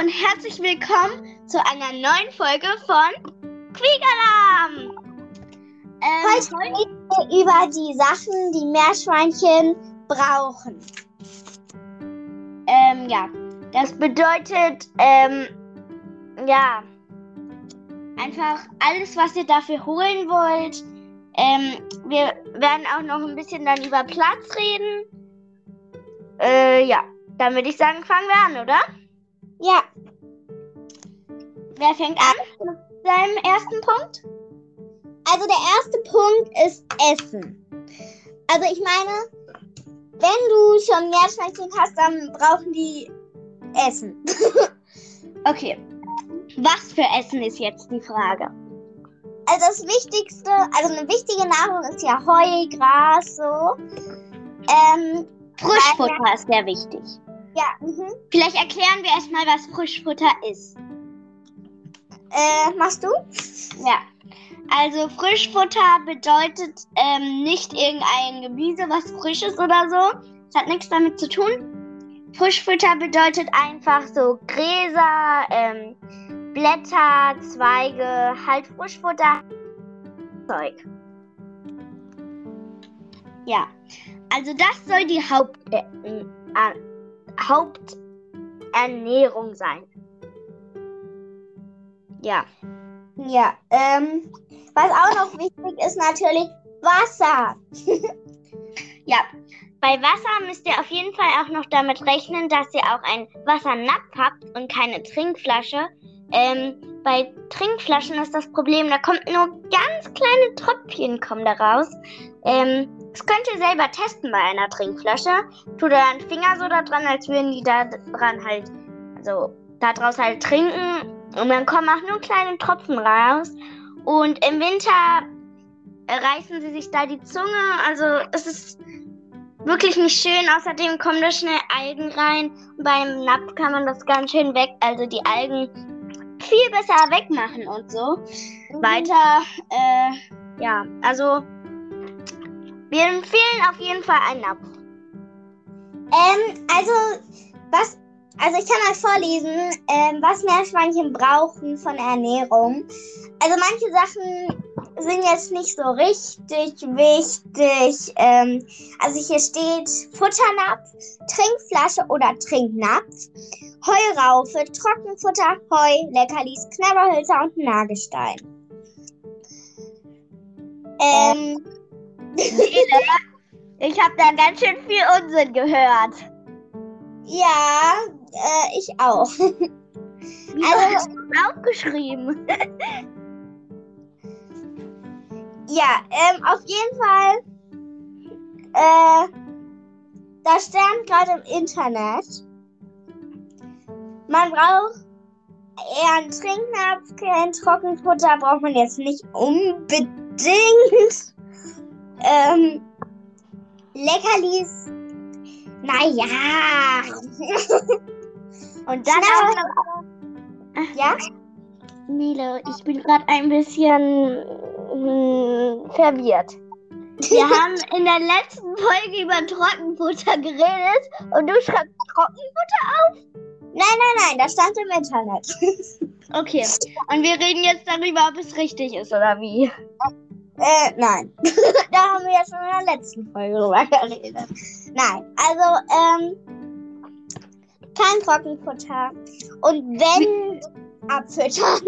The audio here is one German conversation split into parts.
und herzlich willkommen zu einer neuen Folge von Quiegalarm. Ähm, heute reden wir über die Sachen, die Meerschweinchen brauchen. Ähm, ja, das bedeutet, ähm, ja, einfach alles, was ihr dafür holen wollt. Ähm, wir werden auch noch ein bisschen dann über Platz reden. Äh, ja, dann würde ich sagen, fangen wir an, oder? Ja. Wer fängt an mit seinem ersten Punkt? Also der erste Punkt ist Essen. Also ich meine, wenn du schon Meerschweinchen hast, dann brauchen die Essen. okay. Was für Essen ist jetzt die Frage? Also das Wichtigste, also eine wichtige Nahrung ist ja Heu, Gras, so. Ähm, Frischfutter ist sehr wichtig. Ja. Mhm. Vielleicht erklären wir erstmal, was Frischfutter ist. Äh, machst du? Ja. Also Frischfutter bedeutet ähm, nicht irgendein Gemüse, was frisch ist oder so. Das hat nichts damit zu tun. Frischfutter bedeutet einfach so Gräser, ähm, Blätter, Zweige, halt Frischfutter, Zeug. Ja, also das soll die Haupt, äh, äh, Haupternährung sein. Ja. Ja, ähm, was auch noch wichtig ist natürlich Wasser. ja, bei Wasser müsst ihr auf jeden Fall auch noch damit rechnen, dass ihr auch einen Wassernapf habt und keine Trinkflasche. Ähm, bei Trinkflaschen ist das Problem, da kommt nur ganz kleine Tröpfchen kommen da raus. Ähm, das könnt ihr selber testen bei einer Trinkflasche. Tut einen Finger so da dran, als würden die da dran halt, also da draus halt trinken. Und dann kommen auch nur kleine Tropfen raus. Und im Winter reißen sie sich da die Zunge. Also es ist wirklich nicht schön. Außerdem kommen da schnell Algen rein. Und beim Napf kann man das ganz schön weg, also die Algen viel besser wegmachen und so. Weiter, äh, ja, also wir empfehlen auf jeden Fall einen Napf. Ähm, also, was, also ich kann mal vorlesen, ähm, was Meerschweinchen brauchen von Ernährung. Also manche Sachen sind jetzt nicht so richtig wichtig. Ähm, also hier steht Futternapf, Trinkflasche oder Trinknapf, Heuraufe, Trockenfutter, Heu, Leckerlis, Knabberhölzer und Nagelstein. Ähm, ich habe da ganz schön viel Unsinn gehört. Ja, äh, ich auch. Wie also, hast du aufgeschrieben? ja, ähm, auf jeden Fall. Äh, da stand gerade im Internet. Man braucht eher einen Trinknapf, kein Trockenfutter braucht man jetzt nicht unbedingt. Ähm, Leckerlis. Naja. Und dann auch. Ja? Nele, ich bin gerade ein bisschen hm, verwirrt. Wir haben in der letzten Folge über Trockenfutter geredet und du schreibst Trockenfutter auf? Nein, nein, nein, das stand im Internet. okay, und wir reden jetzt darüber, ob es richtig ist oder wie. Äh, nein. da haben wir ja schon in der letzten Folge drüber geredet. Nein, also, ähm, kein Trockenfutter. Und wenn, abfüttern.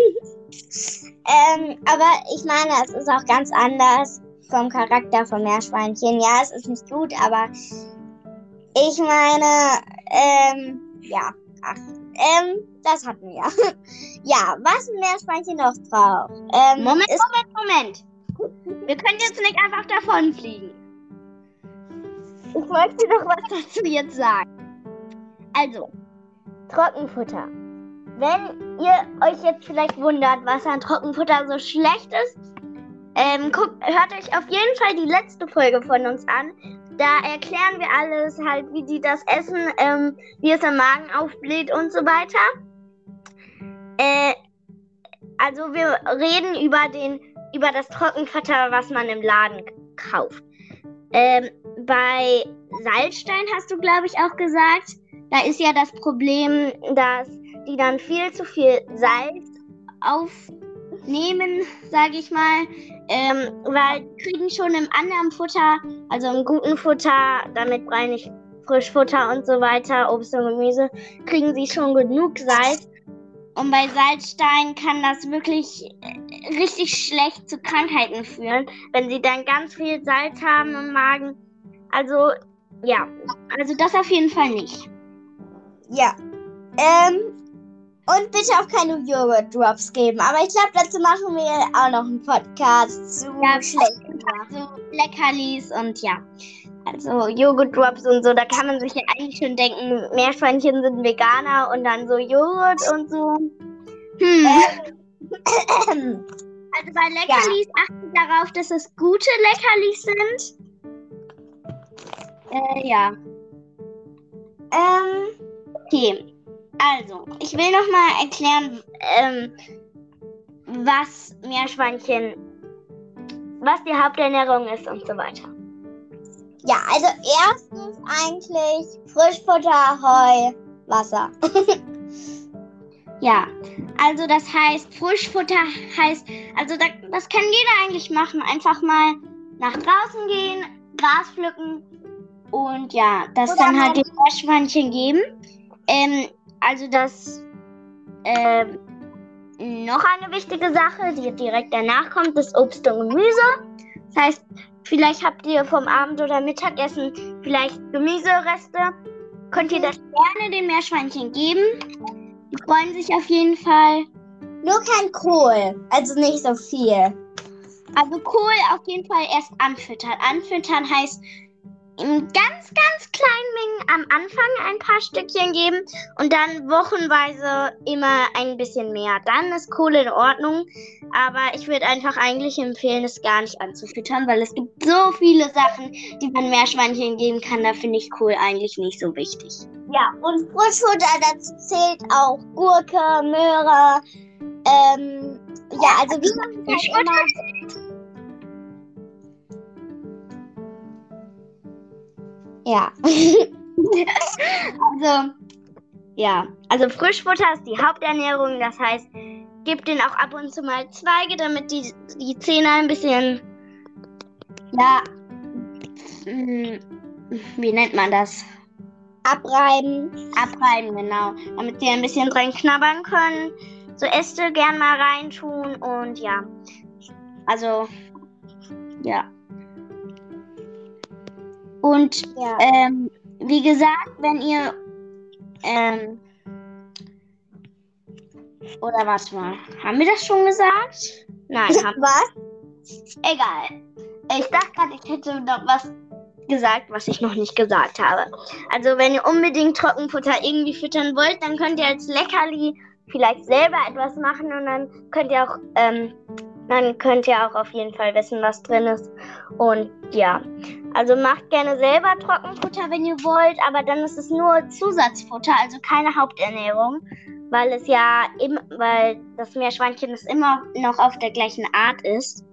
ähm, aber ich meine, es ist auch ganz anders vom Charakter von Meerschweinchen. Ja, es ist nicht gut, aber ich meine, ähm, ja, ach, ähm, das hatten wir. ja, was ein Meerschweinchen noch braucht. Ähm, Moment, Moment, Moment. Wir können jetzt nicht einfach davonfliegen. Ich möchte noch was dazu jetzt sagen. Also, Trockenfutter. Wenn ihr euch jetzt vielleicht wundert, was an Trockenfutter so schlecht ist, ähm, guckt, hört euch auf jeden Fall die letzte Folge von uns an. Da erklären wir alles, halt, wie die das essen, ähm, wie es im Magen aufbläht und so weiter. Äh, also wir reden über den über das Trockenfutter, was man im Laden kauft. Ähm, bei Salzstein hast du, glaube ich, auch gesagt, da ist ja das Problem, dass die dann viel zu viel Salz aufnehmen, sage ich mal. Ähm, weil die kriegen schon im anderen Futter, also im guten Futter, damit meine ich Frischfutter und so weiter, Obst und Gemüse, kriegen sie schon genug Salz. Und bei Salzstein kann das wirklich äh, richtig schlecht zu Krankheiten führen, wenn sie dann ganz viel Salz haben im Magen. Also, ja, also das auf jeden Fall nicht. Ja. Ähm, und bitte auch keine Joghurt-Drops geben. Aber ich glaube, dazu machen wir auch noch einen Podcast zu Ja, schlechten So Leckerlis und ja. Also Joghurt-Drops und so, da kann man sich ja eigentlich schon denken, Meerschweinchen sind Veganer und dann so Joghurt und so. Hm. Ähm, Also bei Leckerlis achten darauf, dass es gute Leckerlis sind. Äh, ja. ähm, Okay. Also, ich will noch mal erklären, ähm, was Meerschweinchen, was die Haupternährung ist und so weiter. ja, also erstens eigentlich Frischfutter, Heu, Wasser. Ja, also das heißt, Frischfutter heißt, also da, das kann jeder eigentlich machen. Einfach mal nach draußen gehen, Gras pflücken und ja, das Oder dann halt den Meerschweinchen geben. Ähm, also das, ähm, noch eine wichtige Sache, die direkt danach kommt, ist Obst und Gemüse. Das heißt, vielleicht habt ihr vom Abend- oder Mittagessen vielleicht Gemüsereste. Könnt ihr das gerne den Meerschweinchen geben. Die freuen sich auf jeden Fall. Nur kein Kohl, also nicht so viel. Also Kohl auf jeden Fall erst anfüttern. Anfüttern heißt in ganz, ganz kleinen Mengen am Anfang ein paar Stückchen geben und dann wochenweise immer ein bisschen mehr. Dann ist Kohl in Ordnung, aber ich würde einfach eigentlich empfehlen, es gar nicht anzufüttern, weil es gibt so viele Sachen, die man Meerschweinchen geben kann. Da finde ich Kohl eigentlich nicht so wichtig. Ja, und Frischfutter, dazu zählt auch Gurke, Möhre. Ähm, ja, also machen halt immer. Ja. Also, ja. Also Frischfutter ist die Haupternährung. Das heißt, gib denen auch ab und zu mal Zweige, damit die, die Zähne ein bisschen, ja, mm, wie nennt man das? Abreiben. Abreiben, genau. Damit sie ein bisschen dran knabbern können. So Äste gern mal reintun und ja. Also, ja. Und Ja. ähm, wie gesagt, wenn ihr ähm, oder was mal, haben wir das schon gesagt? Nein, haben Was? egal. Ich dachte gerade, ich hätte noch was gesagt, was ich noch nicht gesagt habe. Also wenn ihr unbedingt Trockenfutter irgendwie füttern wollt, dann könnt ihr als Leckerli vielleicht selber etwas machen und dann könnt ihr auch, ähm, dann könnt ihr auch auf jeden Fall wissen, was drin ist. Und ja, also macht gerne selber Trockenfutter, wenn ihr wollt, aber dann ist es nur Zusatzfutter, also keine Haupternährung, weil es ja im, weil das Meerschweinchen es immer noch auf der gleichen Art ist.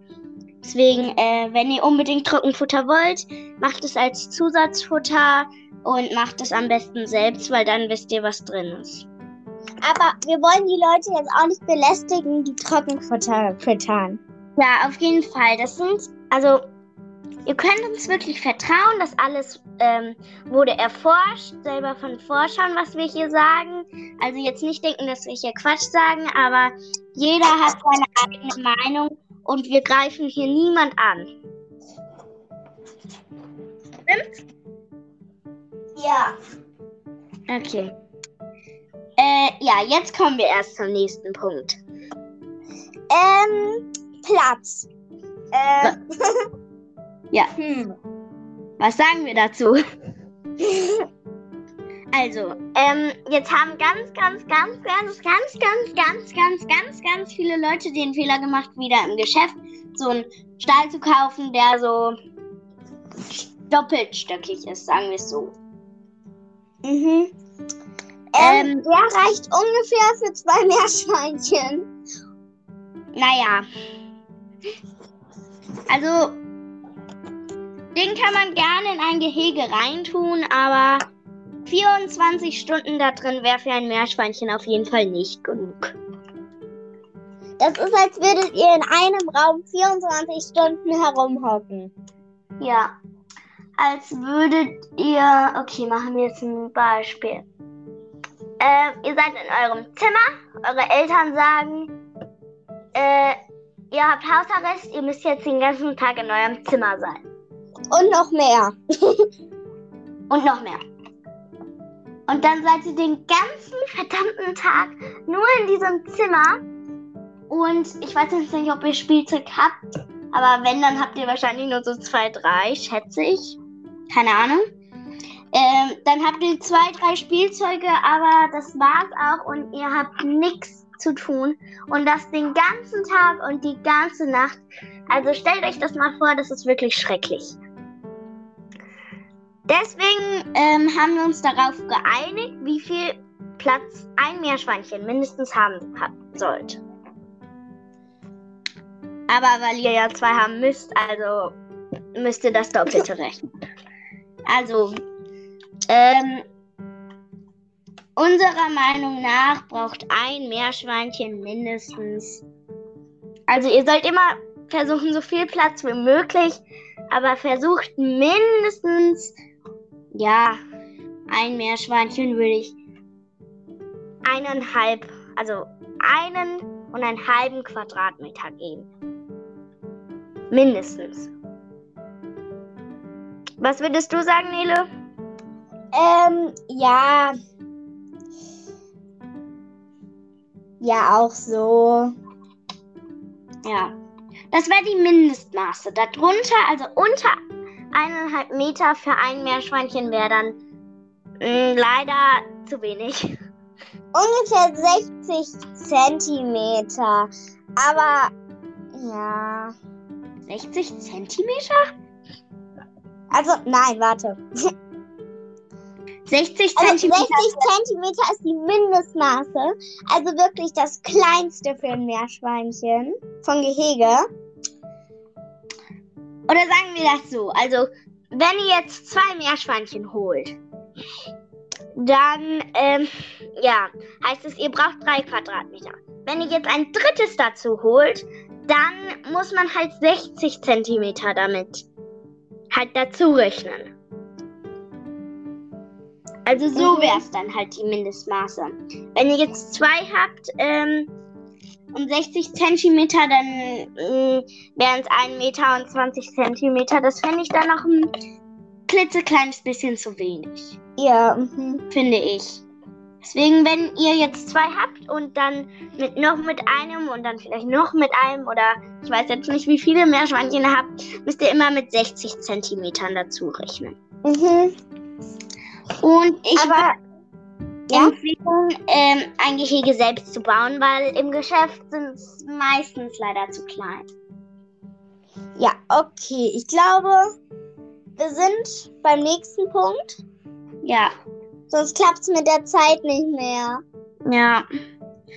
Deswegen, äh, wenn ihr unbedingt Trockenfutter wollt, macht es als Zusatzfutter und macht es am besten selbst, weil dann wisst ihr, was drin ist. Aber wir wollen die Leute jetzt auch nicht belästigen, die Trockenfutter füttern. Ja, auf jeden Fall. Das sind, also, ihr könnt uns wirklich vertrauen, dass alles ähm, wurde erforscht, selber von Forschern, was wir hier sagen. Also jetzt nicht denken, dass wir hier Quatsch sagen, aber jeder hat seine eigene Meinung und wir greifen hier niemand an. Stimmt's? Ja. Okay. Äh, ja, jetzt kommen wir erst zum nächsten Punkt. Ähm, Platz. Äh, Ja, hm. was sagen wir dazu? Also, ähm, jetzt haben ganz, ganz, ganz, ganz, ganz, ganz, ganz, ganz, ganz, ganz viele Leute den Fehler gemacht, wieder im Geschäft so einen Stall zu kaufen, der so doppelstöckig ist, sagen wir es so. Mhm. Ähm, Ähm, der reicht ungefähr für zwei Meerschweinchen. Naja. Also, den kann man gerne in ein Gehege reintun, aber 24 Stunden da drin wäre für ein Meerschweinchen auf jeden Fall nicht genug. Das ist, als würdet ihr in einem Raum 24 Stunden herumhocken. Ja. Als würdet ihr. Okay, machen wir jetzt ein Beispiel. Äh, ihr seid in eurem Zimmer, eure Eltern sagen, äh, ihr habt Hausarrest, ihr müsst jetzt den ganzen Tag in eurem Zimmer sein. Und noch mehr. Und noch mehr. Und dann seid ihr den ganzen verdammten Tag nur in diesem Zimmer. Und ich weiß jetzt nicht, ob ihr Spielzeug habt. Aber wenn, dann habt ihr wahrscheinlich nur so zwei, drei, schätze ich. Keine Ahnung. Ähm, dann habt ihr zwei, drei Spielzeuge, aber das war's auch und ihr habt nichts zu tun. Und das den ganzen Tag und die ganze Nacht. Also stellt euch das mal vor, das ist wirklich schrecklich. Deswegen ähm, haben wir uns darauf geeinigt, wie viel Platz ein Meerschweinchen mindestens haben sollte. Aber weil ihr ja zwei haben müsst, also müsst ihr das Doppelte rechnen. Also, ähm, unserer Meinung nach braucht ein Meerschweinchen mindestens. Also ihr sollt immer versuchen, so viel Platz wie möglich, aber versucht mindestens ja, ein Meerschweinchen würde ich eineinhalb, also einen und einen halben Quadratmeter geben. Mindestens. Was würdest du sagen, Nele? Ähm, ja. Ja, auch so. Ja. Das wäre die Mindestmaße. Darunter, also unter eineinhalb Meter für ein Meerschweinchen wäre dann mh, mm, leider zu wenig. Ungefähr 60 Zentimeter. Aber ja. 60 Zentimeter? Also, nein, warte. 60 Zentimeter. Also 60 Zentimeter ist die Mindestmaße. Also wirklich das kleinste für ein Meerschweinchen von Gehege. Oder sagen wir das so. Also, wenn ihr jetzt zwei Meerschweinchen holt, dann, ähm, ja, heißt es, ihr braucht drei Quadratmeter. Wenn ihr jetzt ein drittes dazu holt, dann muss man halt 60 Zentimeter damit halt dazu rechnen. Also so mhm. wäre es dann halt die Mindestmaße. Wenn ihr jetzt zwei habt, ähm, um 60 Zentimeter, dann äh, wären es 1 Meter und 20 Zentimeter. Das fände ich dann noch ein klitzekleines bisschen zu wenig. Ja, mhm. finde ich. Deswegen, wenn ihr jetzt zwei habt und dann mit noch mit einem und dann vielleicht noch mit einem oder ich weiß jetzt nicht, wie viele Meerschweinchen ihr habt, müsst ihr immer mit 60 Zentimetern dazu rechnen. Mhm. Und ich Aber ja? Empfehlung, ähm, ein Gehege selbst zu bauen, weil im Geschäft sind es meistens leider zu klein. Ja, okay. Ich glaube, wir sind beim nächsten Punkt. Ja. Sonst klappt es mit der Zeit nicht mehr. Ja.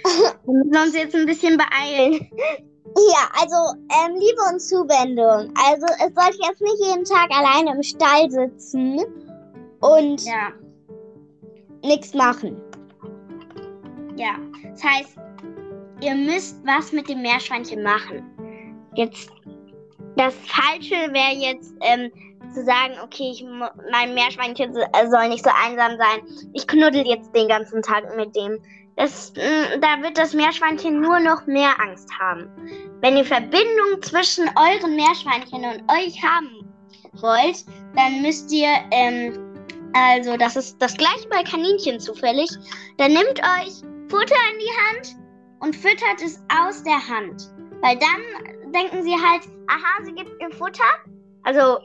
wir müssen uns jetzt ein bisschen beeilen. Ja, also ähm, Liebe und Zuwendung. Also es sollte jetzt nicht jeden Tag alleine im Stall sitzen und ja nichts machen. Ja, das heißt, ihr müsst was mit dem Meerschweinchen machen. Jetzt, das Falsche wäre jetzt ähm, zu sagen, okay, ich, mein Meerschweinchen äh, soll nicht so einsam sein. Ich knuddel jetzt den ganzen Tag mit dem. Das, äh, da wird das Meerschweinchen nur noch mehr Angst haben. Wenn ihr Verbindung zwischen euren Meerschweinchen und euch haben wollt, dann müsst ihr ähm, also, das ist das gleiche bei Kaninchen zufällig. Dann nehmt euch Futter in die Hand und füttert es aus der Hand. Weil dann denken sie halt, aha, sie gibt mir Futter. Also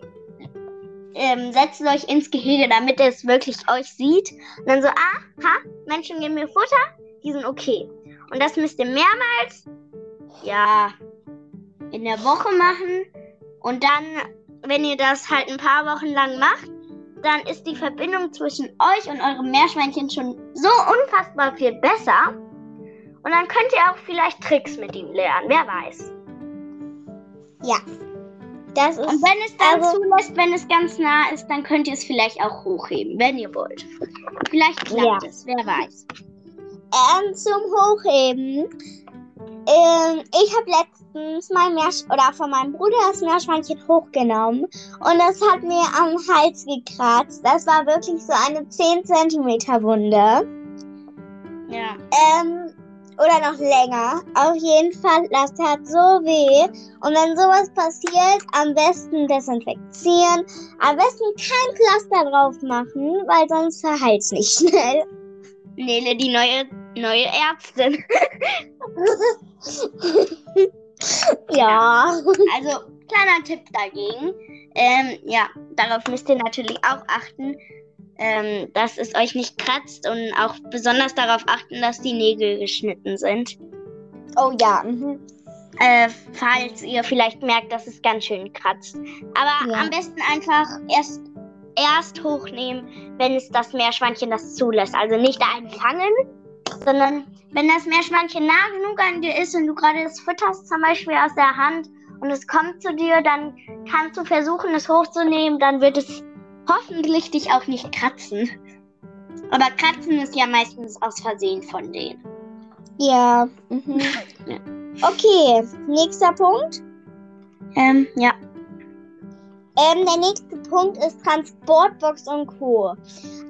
ähm, setzt euch ins Gehege, damit es wirklich euch sieht. Und dann so, aha, Menschen geben mir Futter, die sind okay. Und das müsst ihr mehrmals, ja, in der Woche machen. Und dann, wenn ihr das halt ein paar Wochen lang macht, dann ist die Verbindung zwischen euch und eurem Meerschweinchen schon so unfassbar viel besser. Und dann könnt ihr auch vielleicht Tricks mit ihm lernen, wer weiß. Ja, Das ist, Und wenn es dann also- zulässt, wenn es ganz nah ist, dann könnt ihr es vielleicht auch hochheben, wenn ihr wollt. Vielleicht klappt Ja. es, wer weiß. ähm, zum Hochheben. Ähm, ich habe letztens mein Meersch oder von meinem Bruder das Meerschweinchen hochgenommen und das hat mir am Hals gekratzt. Das war wirklich so eine 10 Zentimeter Wunde. Ja. Ähm, oder noch länger. Auf jeden Fall, das tat so weh. Und wenn sowas passiert, am besten desinfizieren. Am besten kein Pflaster drauf machen, weil sonst verheilt es nicht schnell. Nele, die neue, neue Ärztin. ja. Also, kleiner Tipp dagegen. Ähm, ja, darauf müsst ihr natürlich auch achten, ähm, dass es euch nicht kratzt und auch besonders darauf achten, dass die Nägel geschnitten sind. Oh ja. Mhm. Äh, falls ihr vielleicht merkt, dass es ganz schön kratzt. Aber Ja. am besten einfach erst, erst hochnehmen, wenn es das Meerschweinchen das zulässt. Also nicht einfangen, sondern wenn das Meerschweinchen nah genug an dir ist und du gerade das fütterst, zum Beispiel aus der Hand, und es kommt zu dir, dann kannst du versuchen, es hochzunehmen, dann wird es hoffentlich dich auch nicht kratzen. Aber kratzen ist ja meistens aus Versehen von denen. Ja. Mhm. Ja. Okay, nächster Punkt. Ähm, ja. Ähm, der nächste Punkt ist Transportbox und Co.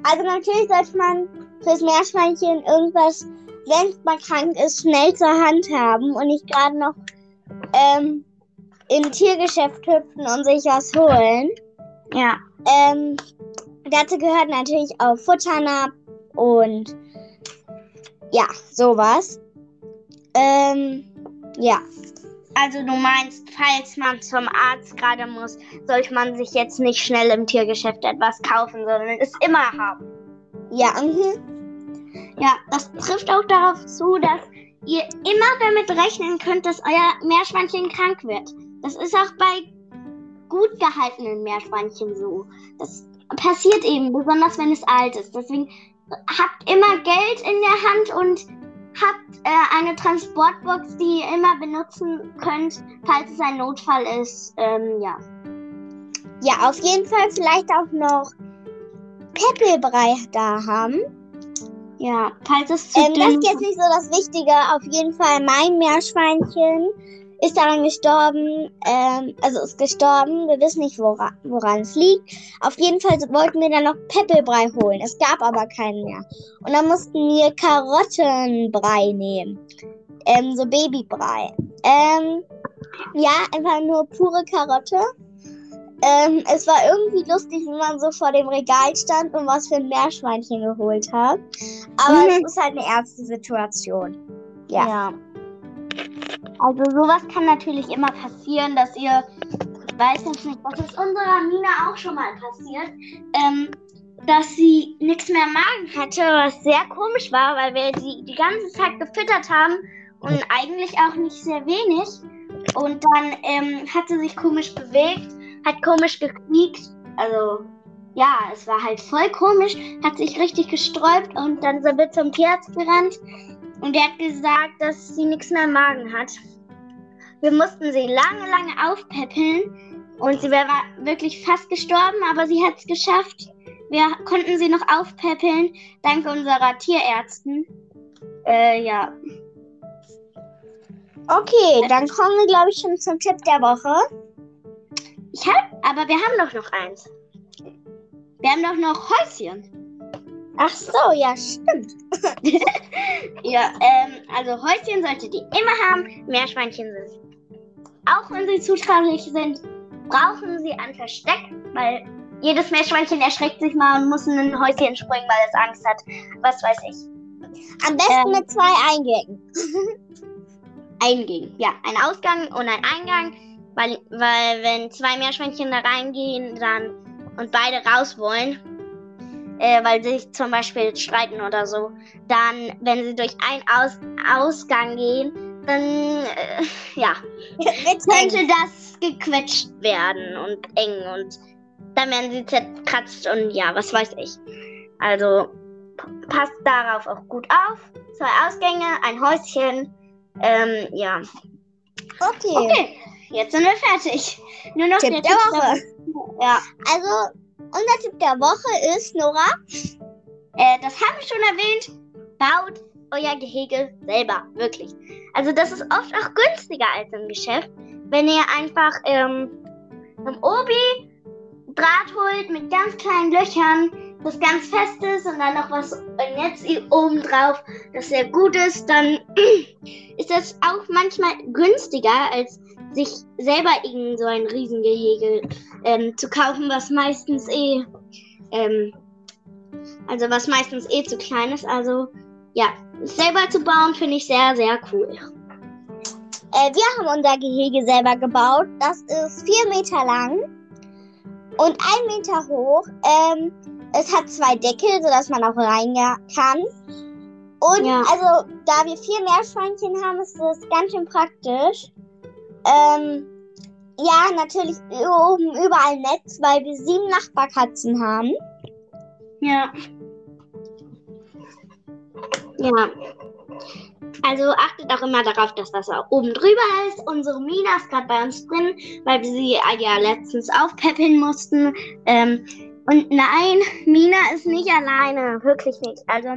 Also natürlich sollte man fürs Meerschweinchen irgendwas, wenn es mal krank ist, schnell zur Hand haben und nicht gerade noch ähm, in Tiergeschäft hüpfen und sich was holen. Ja. Ähm, dazu gehört natürlich auch Futternapf und ja, sowas. Ähm, ja. Also du meinst, falls man zum Arzt gerade muss, sollte man sich jetzt nicht schnell im Tiergeschäft etwas kaufen, sondern es immer haben. Ja, mhm. Ja, das trifft auch darauf zu, dass ihr immer damit rechnen könnt, dass euer Meerschweinchen krank wird. Das ist auch bei gut gehaltenen Meerschweinchen so. Das passiert eben, besonders wenn es alt ist. Deswegen habt immer Geld in der Hand und habt äh, eine Transportbox, die ihr immer benutzen könnt, falls es ein Notfall ist. Ähm, ja. Ja, auf jeden Fall vielleicht auch noch Peppelbrei da haben. Ja, falls es zu Ähm, das ist jetzt nicht so das Wichtige. Auf jeden Fall mein Meerschweinchen ist daran gestorben. Ähm, also ist gestorben. Wir wissen nicht, wora, woran es liegt. Auf jeden Fall wollten wir dann noch Peppelbrei holen. Es gab aber keinen mehr. Und dann mussten wir Karottenbrei nehmen. Ähm, so Babybrei. Ähm, ja, einfach nur pure Karotte. Ähm, es war irgendwie lustig, wie man so vor dem Regal stand und was für ein Meerschweinchen geholt hat. Aber Mhm. es ist halt eine ernste Situation. Ja. Ja. Also sowas kann natürlich immer passieren, dass ihr, ich weiß jetzt nicht, das ist unserer Nina auch schon mal passiert, ähm, dass sie nichts mehr im Magen hatte, was sehr komisch war, weil wir sie die ganze Zeit gefüttert haben und eigentlich auch nicht sehr wenig. Und dann ähm, hat sie sich komisch bewegt, hat komisch gequiekt, also ja, es war halt voll komisch, hat sich richtig gesträubt und dann sind wir zum Tierarzt gerannt und der hat gesagt, dass sie nichts mehr im Magen hat. Wir mussten sie lange, lange aufpäppeln und sie wäre wirklich fast gestorben, aber sie hat es geschafft. Wir konnten sie noch aufpäppeln, dank unserer Tierärzten. Äh, ja. Okay, dann kommen wir, glaube ich, schon zum Tipp der Woche. Ich hab, aber wir haben doch noch eins. Wir haben doch noch Häuschen. Ach so, ja, stimmt. Ja, ähm, also Häuschen solltet ihr immer haben. Meerschweinchen sind. Auch wenn sie zutraulich sind, brauchen sie ein Versteck, weil jedes Meerschweinchen erschreckt sich mal und muss in ein Häuschen springen, weil es Angst hat. Was weiß ich. Am besten Ähm. mit zwei Eingängen. Eingang. Ja, ein Ausgang und ein Eingang. Weil, weil wenn zwei Meerschweinchen da reingehen dann und beide raus wollen, äh, weil sie sich zum Beispiel streiten oder so, dann, wenn sie durch einen Aus Ausgang gehen, dann, äh, ja, könnte das gequetscht werden und eng und dann werden sie zerkratzt und ja, was weiß ich. Also passt darauf auch gut auf. Zwei Ausgänge, ein Häuschen. Ähm, ja. Okay. Okay. Jetzt sind wir fertig. Nur noch Tipp der, der Woche. Ja, Also, unser Tipp der Woche ist, Nora, äh, das haben wir schon erwähnt. Baut euer Gehege selber, wirklich. Also das ist oft auch günstiger als im Geschäft, wenn ihr einfach ähm, im Obi Draht holt mit ganz kleinen Löchern, das ganz fest ist und dann noch was Netz oben drauf, das sehr gut ist, dann ist das auch manchmal günstiger, als sich selber irgend so ein Riesengehege ähm, zu kaufen, was meistens eh, ähm, also was meistens eh zu klein ist. Also ja, selber zu bauen finde ich sehr, sehr cool. äh, wir haben unser Gehege selber gebaut. Das ist vier Meter lang und ein Meter hoch. Ähm, es hat zwei Deckel, sodass man auch rein kann. Und Ja. also, da wir vier Meerschweinchen haben, ist das ganz schön praktisch. Ähm, ja, natürlich oben überall Netz, weil wir sieben Nachbarkatzen haben. Ja. Ja. Also achtet auch immer darauf, dass das auch oben drüber ist. Unsere Mina ist gerade bei uns drin, weil wir sie ja letztens aufpäppeln mussten. Ähm, und nein, Mina ist nicht alleine, wirklich nicht. Also,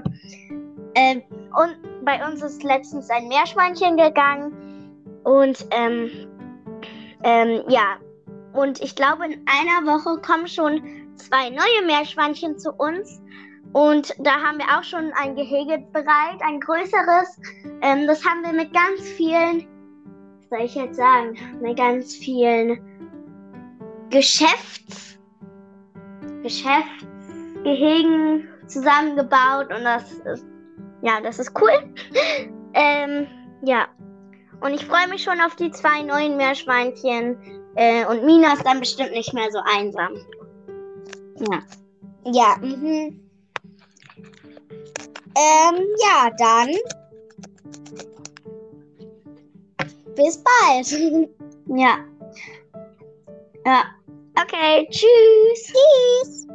ähm, und bei uns ist letztens ein Meerschweinchen gegangen. Und ähm, ähm, ja, und ich glaube, in einer Woche kommen schon zwei neue Meerschweinchen zu uns. Und da haben wir auch schon ein Gehege bereit, ein größeres. Ähm, das haben wir mit ganz vielen, was soll ich jetzt sagen, mit ganz vielen Geschäfts, Geschäftsgehegen zusammengebaut. Und das ist, ja, das ist cool. ähm, ja. Und ich freue mich schon auf die zwei neuen Meerschweinchen. Äh, und Mina ist dann bestimmt nicht mehr so einsam. Ja. Ja, mhm. Ähm, ja, dann. Bis bald. Ja. Ja. Okay, tschüss. Tschüss.